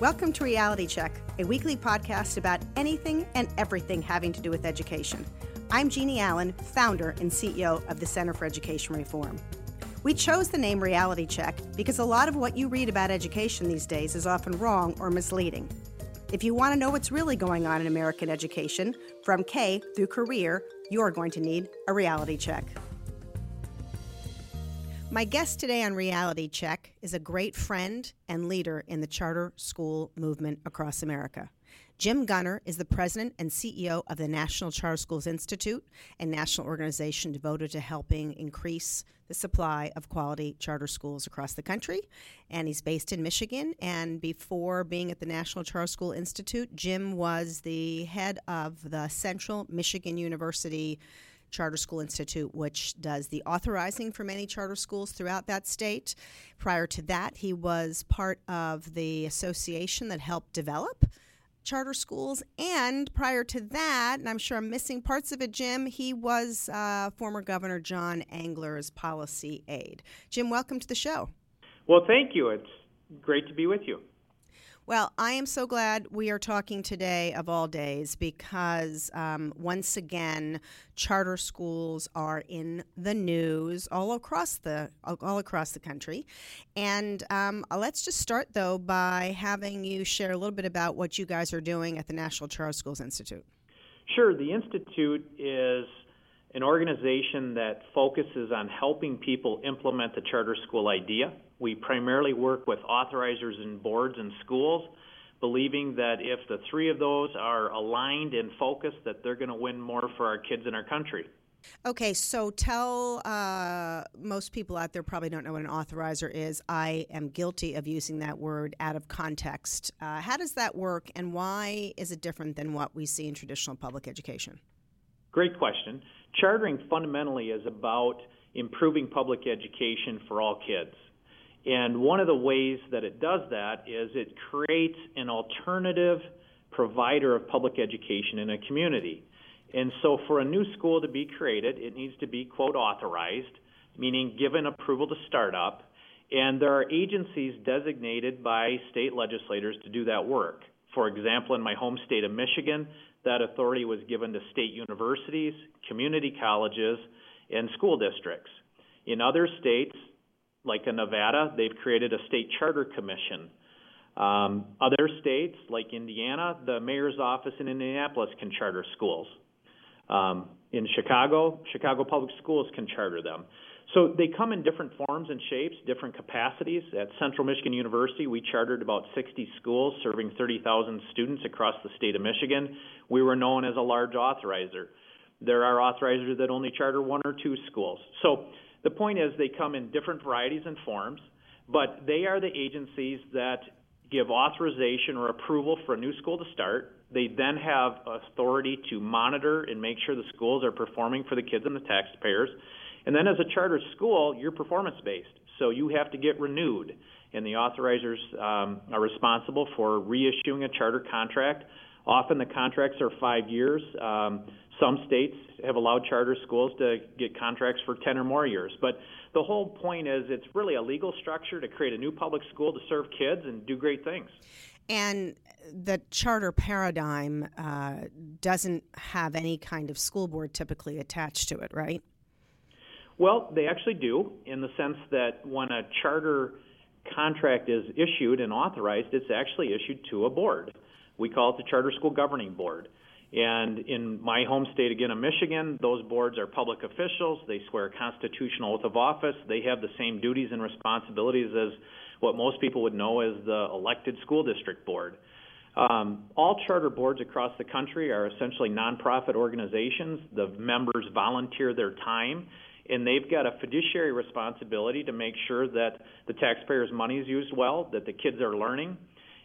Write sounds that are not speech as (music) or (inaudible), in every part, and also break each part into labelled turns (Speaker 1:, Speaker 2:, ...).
Speaker 1: Welcome to Reality Check, a weekly podcast about anything and everything having to do with education. I'm Jeanne Allen, founder and CEO of the Center for Education Reform. We chose the name Reality Check because a lot of what you read about education these days is often wrong or misleading. If you want to know what's really going on in American education, from K through career, you're going to need a reality check. My guest today on Reality Check is a great friend and leader in the charter school movement across America. Jim Goenner is the president and CEO of the National Charter Schools Institute, a national organization devoted to helping increase the supply of quality charter schools across the country. And he's based in Michigan. And before being at the National Charter School Institute, Jim was the head of the Central Michigan University Charter School Institute, which does the authorizing for many charter schools throughout that state. Prior to that, he was part of the association that helped develop charter schools. And prior to that, and I'm sure I'm missing parts of it, Jim, he was uh, former Governor John Engler's policy aide. Jim, welcome to the show.
Speaker 2: Well, thank you. It's great to be with you.
Speaker 1: Well, I am so glad we are talking today of all days because um, once again, charter schools are in the news all across the all across the country. And um, let's just start though by having you share a little bit about what you guys are doing at the National Charter Schools Institute.
Speaker 2: Sure. The institute is an organization that focuses on helping people implement the charter school idea. We primarily work with authorizers and boards and schools, believing that if the three of those are aligned and focused, that they're going to win more for our kids in our country.
Speaker 1: Okay, so tell uh, most people out there probably don't know what an authorizer is. I am guilty of using that word out of context. Uh, how does that work, and why is it different than what we see in traditional public education?
Speaker 2: Great question. Chartering fundamentally is about improving public education for all kids. And one of the ways that it does that is it creates an alternative provider of public education in a community. And so for a new school to be created, it needs to be, quote, authorized, meaning given approval to start up. And there are agencies designated by state legislators to do that work. For example, in my home state of Michigan, that authority was given to state universities, community colleges, and school districts. In other states, like in Nevada, they've created a state charter commission. Um, other states, like Indiana, the mayor's office in Indianapolis can charter schools. Um, in Chicago, Chicago Public Schools can charter them. So they come in different forms and shapes, different capacities. At Central Michigan University, we chartered about 60 schools serving 30,000 students across the state of Michigan. We were known as a large authorizer. There are authorizers that only charter one or two schools. So the point is they come in different varieties and forms, but they are the agencies that give authorization or approval for a new school to start. They then have authority to monitor and make sure the schools are performing for the kids and the taxpayers. And then as a charter school, you're performance based. So you have to get renewed. And the authorizers um, are responsible for reissuing a charter contract. Often the contracts are five years. Um, some states have allowed charter schools to get contracts for 10 or more years. But the whole point is it's really a legal structure to create a new public school to serve kids and do great things.
Speaker 1: And the charter paradigm uh, doesn't have any kind of school board typically attached to it, right?
Speaker 2: Well, they actually do, in the sense that when a charter contract is issued and authorized, it's actually issued to a board. We call it the Charter School Governing Board. And in my home state, again, of Michigan, those boards are public officials. They swear a constitutional oath of office. They have the same duties and responsibilities as what most people would know as the elected school district board. Um, all charter boards across the country are essentially nonprofit organizations. The members volunteer their time and they've got a fiduciary responsibility to make sure that the taxpayers' money is used well, that the kids are learning.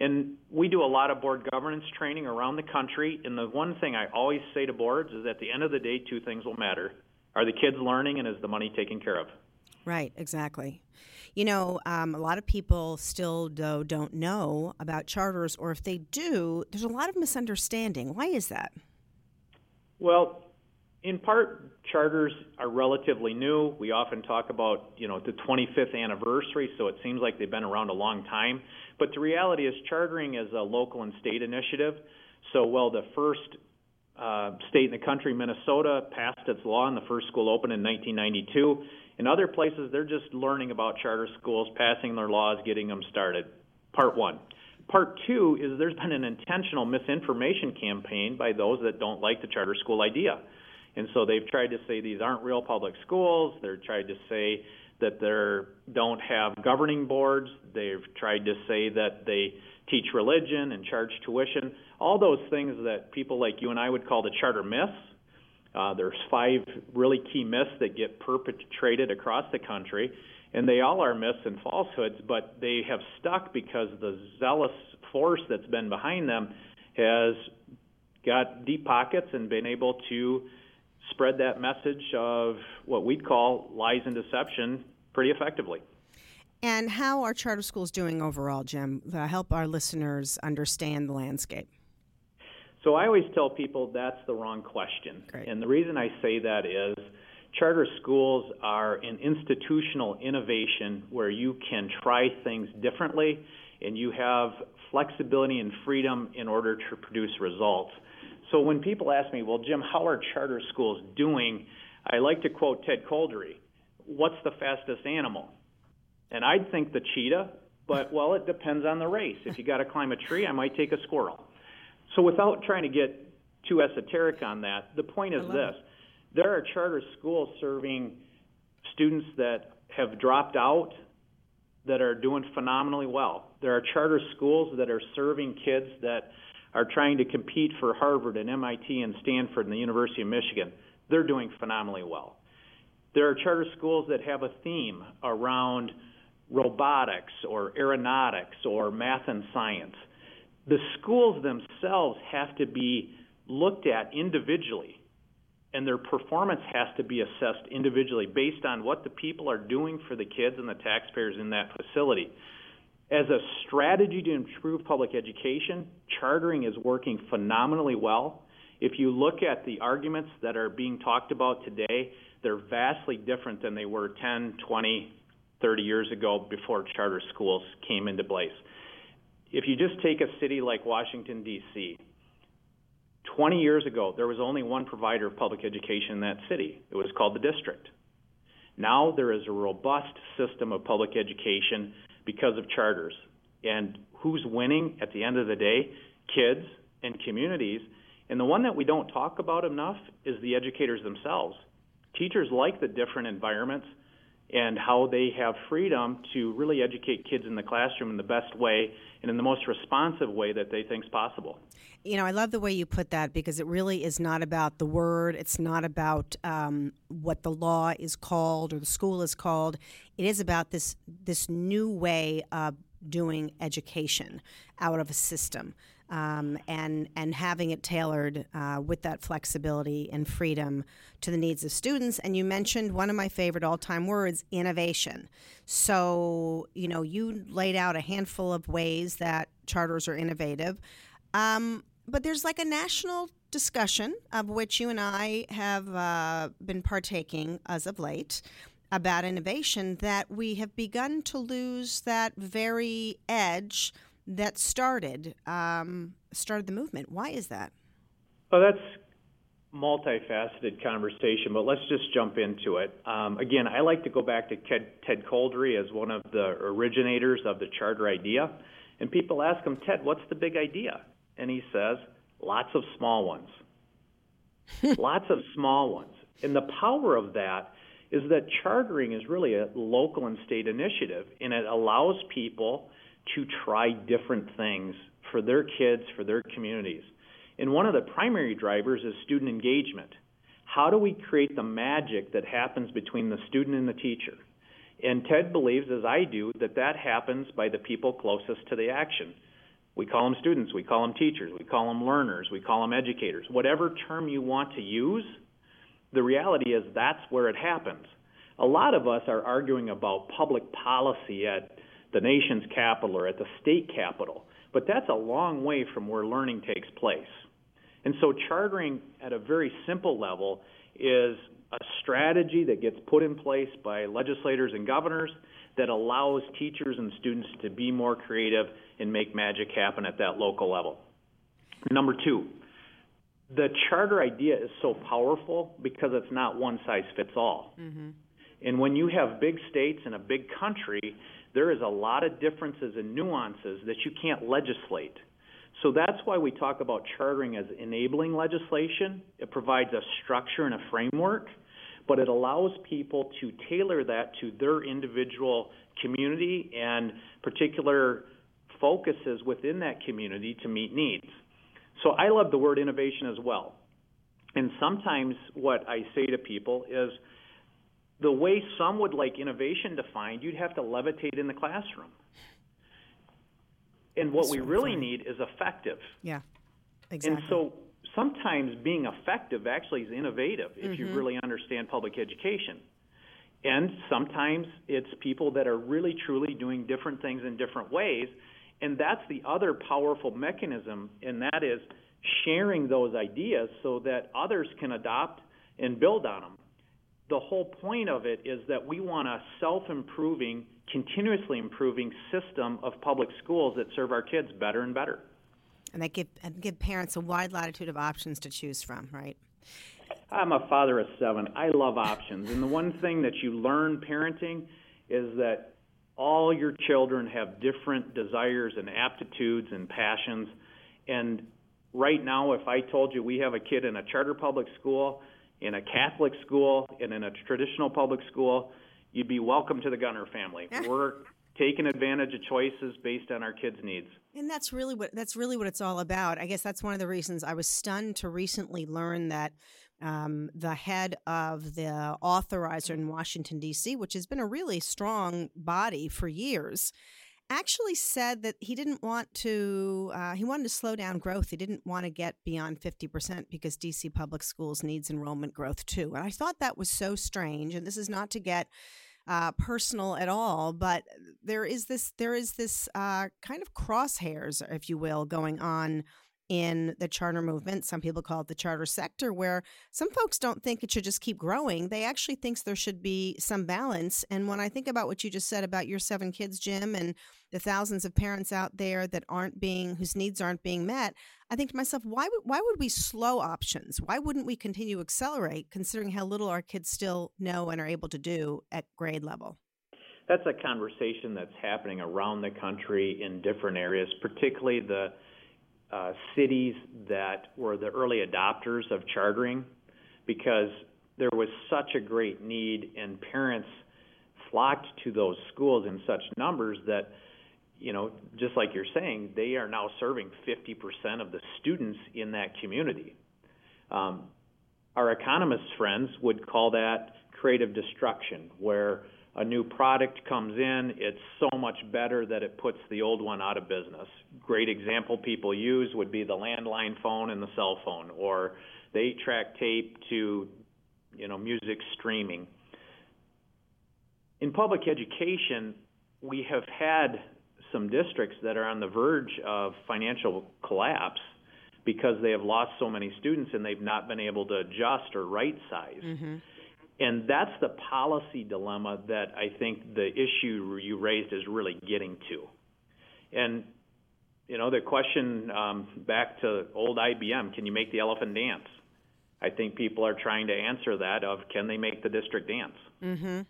Speaker 2: And we do a lot of board governance training around the country. And the one thing I always say to boards is at the end of the day, two things will matter. Are the kids learning and is the money taken care of?
Speaker 1: Right, exactly. You know, um, a lot of people still, though, don't know about charters, or if they do, there's a lot of misunderstanding. Why is that?
Speaker 2: Well, In part, charters are relatively new. We often talk about, you know, the 25th anniversary, so it seems like they've been around a long time. But the reality is, chartering is a local and state initiative. So, while the first uh, state in the country, Minnesota, passed its law and the first school opened in 1992. In other places, they're just learning about charter schools, passing their laws, getting them started. Part one. Part two is there's been an intentional misinformation campaign by those that don't like the charter school idea. And so they've tried to say these aren't real public schools. They've tried to say that they don't have governing boards. They've tried to say that they teach religion and charge tuition. All those things that people like you and I would call the charter myths. Uh, there's five really key myths that get perpetrated across the country, and they all are myths and falsehoods, but they have stuck because the zealous force that's been behind them has got deep pockets and been able to spread that message of what we'd call lies and deception pretty effectively.
Speaker 1: And how are charter schools doing overall, Jim? To help our listeners understand the landscape.
Speaker 2: So I always tell people that's the wrong question.
Speaker 1: Great.
Speaker 2: And the reason I say that is charter schools are an institutional innovation where you can try things differently and you have flexibility and freedom in order to produce results. So when people ask me, well, Jim, how are charter schools doing? I like to quote Ted Kolderie What's the fastest animal? And I'd think the cheetah, but well, it depends on the race. If you got to climb a tree, I might take a squirrel. So without trying to get too esoteric on that, the point is this
Speaker 1: it.
Speaker 2: there are charter schools serving students that have dropped out that are doing phenomenally well. There are charter schools that are serving kids that are trying to compete for Harvard and MIT and Stanford and the University of Michigan. They're doing phenomenally well. There are charter schools that have a theme around robotics or aeronautics or math and science. The schools themselves have to be looked at individually, and their performance has to be assessed individually based on what the people are doing for the kids and the taxpayers in that facility. As a strategy to improve public education, chartering is working phenomenally well. If you look at the arguments that are being talked about today, they're vastly different than they were 10, 20, 30 years ago before charter schools came into place. If you just take a city like Washington, D.C., 20 years ago, there was only one provider of public education in that city. It was called the district. Now there is a robust system of public education because of charters. And who's winning at the end of the day? Kids and communities. And the one that we don't talk about enough is the educators themselves. Teachers like the different environments and how they have freedom to really educate kids in the classroom in the best way and in the most responsive way that they think is possible.
Speaker 1: You know, I love the way you put that because it really is not about the word. It's not about um, what the law is called or the school is called. It is about this this new way of doing education out of a system um, and and having it tailored uh, with that flexibility and freedom to the needs of students. And you mentioned one of my favorite all time words, innovation. So you know you laid out a handful of ways that charters are innovative. Um, but there's like a national discussion of which you and I have uh, been partaking as of late about innovation that we have begun to lose that very edge that started um, started the movement. Why is that?
Speaker 2: Well, that's multifaceted conversation, but let's just jump into it. Um, again, I like to go back to Ted, Ted Kolderie as one of the originators of the charter idea. And people ask him, Ted, what's the big idea? And he says, lots of small ones. (laughs) lots of small ones. And the power of that is that chartering is really a local and state initiative, and it allows people to try different things for their kids, for their communities. And one of the primary drivers is student engagement. How do we create the magic that happens between the student and the teacher? And Ted believes, as I do, that that happens by the people closest to the action. We call them students, we call them teachers, we call them learners, we call them educators. Whatever term you want to use, the reality is that's where it happens. A lot of us are arguing about public policy at the nation's capital or at the state capital. But that's a long way from where learning takes place. And so, chartering at a very simple level is a strategy that gets put in place by legislators and governors that allows teachers and students to be more creative and make magic happen at that local level. Number two, the charter idea is so powerful because it's not one size fits all. Mm-hmm. And when you have big states and a big country, there is a lot of differences and nuances that you can't legislate. So that's why we talk about chartering as enabling legislation. It provides a structure and a framework, but it allows people to tailor that to their individual community and particular focuses within that community to meet needs. So I love the word innovation as well. And sometimes what I say to people is the way some would like innovation defined, you'd have to levitate in the classroom. And what we really need is effective.
Speaker 1: Yeah, exactly.
Speaker 2: And so sometimes being effective actually is innovative if mm-hmm. you really understand public education. And sometimes it's people that are really truly doing different things in different ways. And that's the other powerful mechanism, and that is sharing those ideas so that others can adopt and build on them. The whole point of it is that we want a self improving, continuously improving system of public schools that serve our kids better and better.
Speaker 1: And that give, and give parents a wide latitude of options to choose from, right?
Speaker 2: I'm a father of seven. I love options. And the one thing that you learn parenting is that all your children have different desires and aptitudes and passions. And right now, if I told you we have a kid in a charter public school, in a Catholic school, and in a traditional public school, you'd be welcome to the Goenner family. We're taking advantage of choices based on our kids' needs.
Speaker 1: And that's really what that's really what it's all about. I guess that's one of the reasons I was stunned to recently learn that um, the head of the authorizer in Washington, D.C., which has been a really strong body for years, actually said that he didn't want to, uh, he wanted to slow down growth. He didn't want to get beyond 50% because DC public schools needs enrollment growth too. And I thought that was so strange. And this is not to get uh, personal at all, but there is this, there is this uh, kind of crosshairs, if you will, going on in the charter movement. Some people call it the charter sector, where some folks don't think it should just keep growing. They actually think there should be some balance. And when I think about what you just said about your seven kids, Jim, and the thousands of parents out there that aren't being whose needs aren't being met, I think to myself, why would why would we slow options? Why wouldn't we continue to accelerate, considering how little our kids still know and are able to do at grade level?
Speaker 2: That's a conversation that's happening around the country in different areas, particularly the uh, cities that were the early adopters of chartering because there was such a great need and parents flocked to those schools in such numbers that you know just like you're saying they are now serving 50% of the students in that community um, our economist friends would call that creative destruction where a new product comes in, it's so much better that it puts the old one out of business. Great example people use would be the landline phone and the cell phone, or the eight-track tape to, you know, music streaming. In public education, we have had some districts that are on the verge of financial collapse because they have lost so many students and they've not been able to adjust or right size. Mm-hmm. And that's the policy dilemma that I think the issue you raised is really getting to. And, you know, the question um, back to old IBM can you make the elephant dance? I think people are trying to answer that of can they make the district dance?
Speaker 1: Mm-hmm.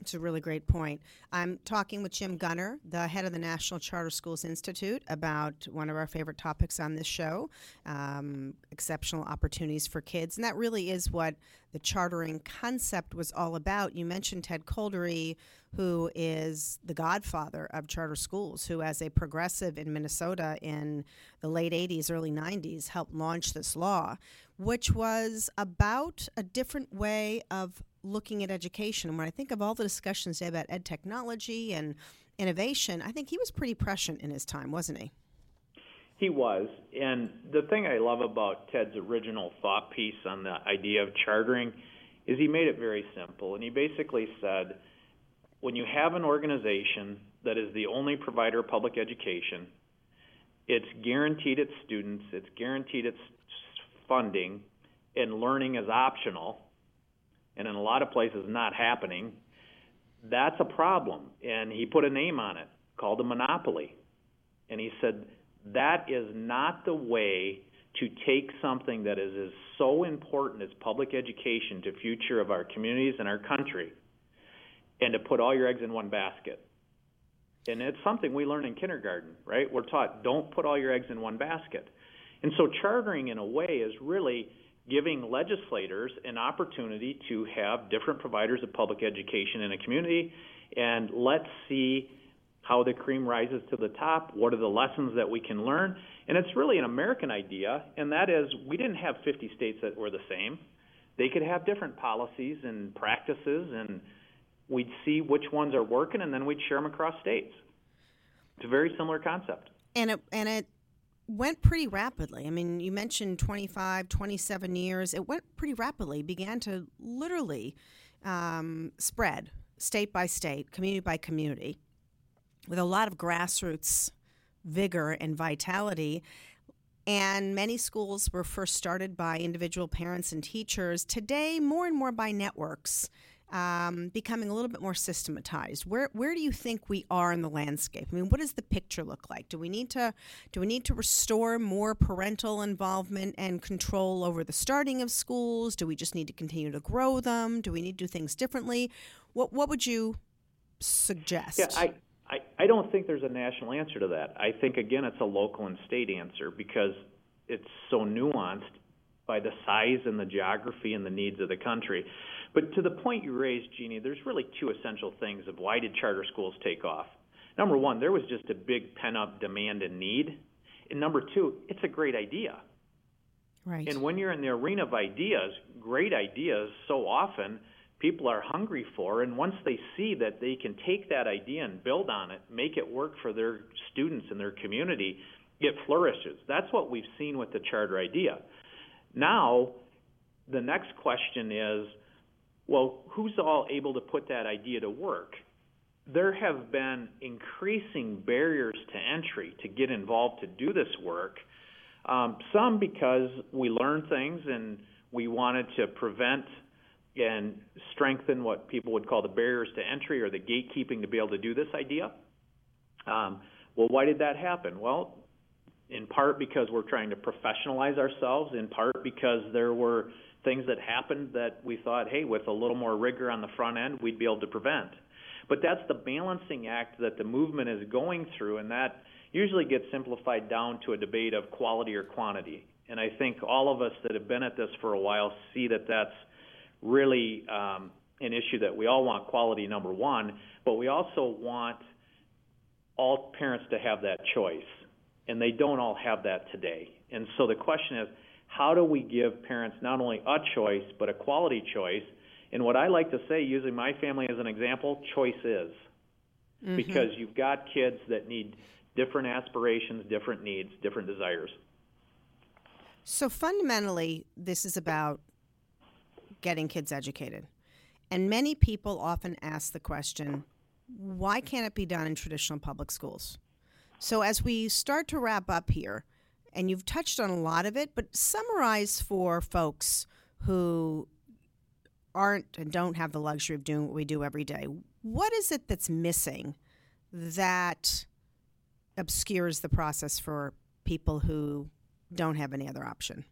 Speaker 1: It's a really great point. I'm talking with Jim Goenner, the head of the National Charter Schools Institute, about one of our favorite topics on this show um, exceptional opportunities for kids. And that really is what the chartering concept was all about. You mentioned Ted Kolderie, who is the godfather of charter schools, who, as a progressive in Minnesota in the late 80s, early 90s, helped launch this law, which was about a different way of looking at education. And when I think of all the discussions today about ed technology and innovation, I think he was pretty prescient in his time, wasn't he?
Speaker 2: He was. And the thing I love about Ted's original thought piece on the idea of chartering is he made it very simple. And he basically said when you have an organization that is the only provider of public education, it's guaranteed its students, it's guaranteed its funding, and learning is optional and in a lot of places not happening, that's a problem. And he put a name on it called a monopoly. And he said, that is not the way to take something that is, is so important as public education to future of our communities and our country and to put all your eggs in one basket. And it's something we learn in kindergarten, right? We're taught don't put all your eggs in one basket. And so chartering in a way is really giving legislators an opportunity to have different providers of public education in a community and let's see how the cream rises to the top, what are the lessons that we can learn. And it's really an American idea, and that is we didn't have 50 states that were the same. They could have different policies and practices, and we'd see which ones are working, and then we'd share them across states. It's a very similar concept.
Speaker 1: And it, and it went pretty rapidly. I mean, you mentioned 25, 27 years. It went pretty rapidly, began to literally um, spread state by state, community by community, with a lot of grassroots vigor and vitality. And many schools were first started by individual parents and teachers. Today, more and more by networks um, becoming a little bit more systematized. Where where do you think we are in the landscape? I mean, what does the picture look like? Do we need to do we need to restore more parental involvement and control over the starting of schools? Do we just need to continue to grow them? Do we need to do things differently? What what would you suggest?
Speaker 2: Yeah, I, I, I don't think there's a national answer to that. I think again it's a local and state answer because it's so nuanced by the size and the geography and the needs of the country. But to the point you raised, Jeanne, there's really two essential things of why did charter schools take off. Number one, there was just a big pent up demand and need. And number two, it's a great idea.
Speaker 1: Right.
Speaker 2: And when you're in the arena of ideas, great ideas so often people are hungry for. And once they see that they can take that idea and build on it, make it work for their students and their community, it flourishes. That's what we've seen with the charter idea. Now, the next question is well, who's all able to put that idea to work? There have been increasing barriers to entry to get involved to do this work. Um, some because we learned things and we wanted to prevent and strengthen what people would call the barriers to entry or the gatekeeping to be able to do this idea. Um, well, why did that happen? Well, in part because we're trying to professionalize ourselves, in part because there were things that happened that we thought, hey, with a little more rigor on the front end, we'd be able to prevent. But that's the balancing act that the movement is going through, and that usually gets simplified down to a debate of quality or quantity. And I think all of us that have been at this for a while see that that's really um, an issue that we all want quality, number one, but we also want all parents to have that choice. And they don't all have that today. And so the question is, how do we give parents not only a choice, but a quality choice? And what I like to say, using my family as an example, choice is. Mm-hmm. Because you've got kids that need different aspirations, different needs, different desires.
Speaker 1: So fundamentally, this is about getting kids educated. And many people often ask the question why can't it be done in traditional public schools? So, as we start to wrap up here, and you've touched on a lot of it, but summarize for folks who aren't and don't have the luxury of doing what we do every day. What is it that's missing that obscures the process for people who don't have any other option?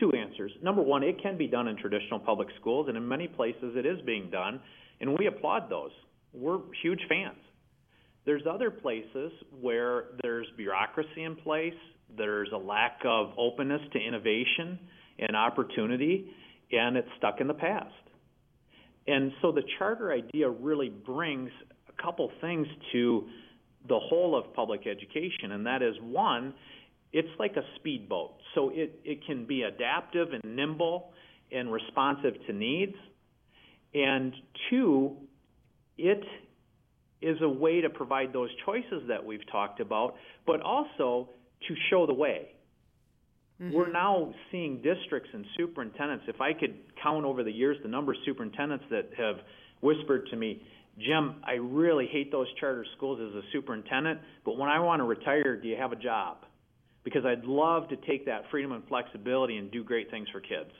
Speaker 2: Two answers. Number one, it can be done in traditional public schools, and in many places it is being done, and we applaud those. We're huge fans. There's other places where there's bureaucracy in place, there's a lack of openness to innovation and opportunity, and it's stuck in the past. And so the charter idea really brings a couple things to the whole of public education, and that is one, it's like a speedboat. So it, it can be adaptive and nimble and responsive to needs. And two, it is a way to provide those choices that we've talked about, but also to show the way. Mm-hmm. We're now seeing districts and superintendents. If I could count over the years the number of superintendents that have whispered to me, Jim, I really hate those charter schools as a superintendent, but when I want to retire, do you have a job? Because I'd love to take that freedom and flexibility and do great things for kids.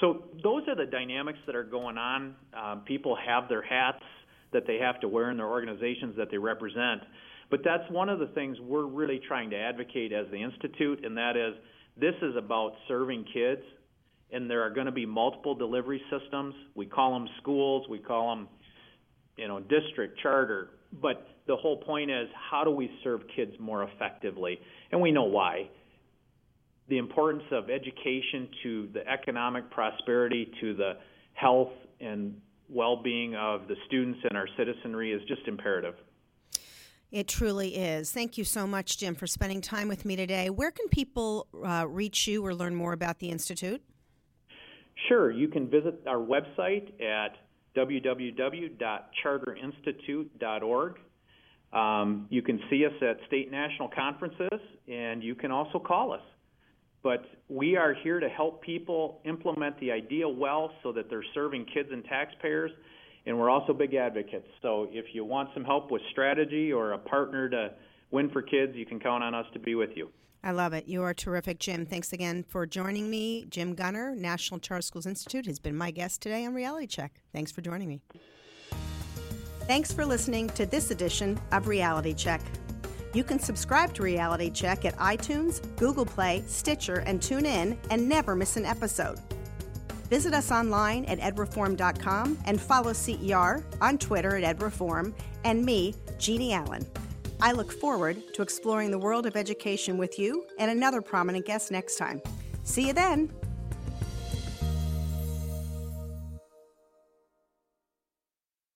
Speaker 2: So those are the dynamics that are going on. Uh, people have their hats that they have to wear in their organizations that they represent. But that's one of the things we're really trying to advocate as the Institute, and that is this is about serving kids, and there are going to be multiple delivery systems. We call them schools, we call them, you know, district, charter. But the whole point is how do we serve kids more effectively? And we know why. The importance of education to the economic prosperity, to the health and well being of the students and our citizenry is just imperative.
Speaker 1: It truly is. Thank you so much, Jim, for spending time with me today. Where can people uh, reach you or learn more about the Institute?
Speaker 2: Sure. You can visit our website at www.charterinstitute.org. Um, you can see us at state national conferences, and you can also call us. But we are here to help people implement the idea well so that they're serving kids and taxpayers and we're also big advocates. So if you want some help with strategy or a partner to win for kids, you can count on us to be with you.
Speaker 1: I love it. You are terrific, Jim. Thanks again for joining me. Jim Goenner, National Charter Schools Institute, has been my guest today on Reality Check. Thanks for joining me. Thanks for listening to this edition of Reality Check. You can subscribe to Reality Check at iTunes, Google Play, Stitcher, and tune in and never miss an episode. Visit us online at edreform.com and follow CER on Twitter at edreform and me, Jeanne Allen. I look forward to exploring the world of education with you and another prominent guest next time. See you then.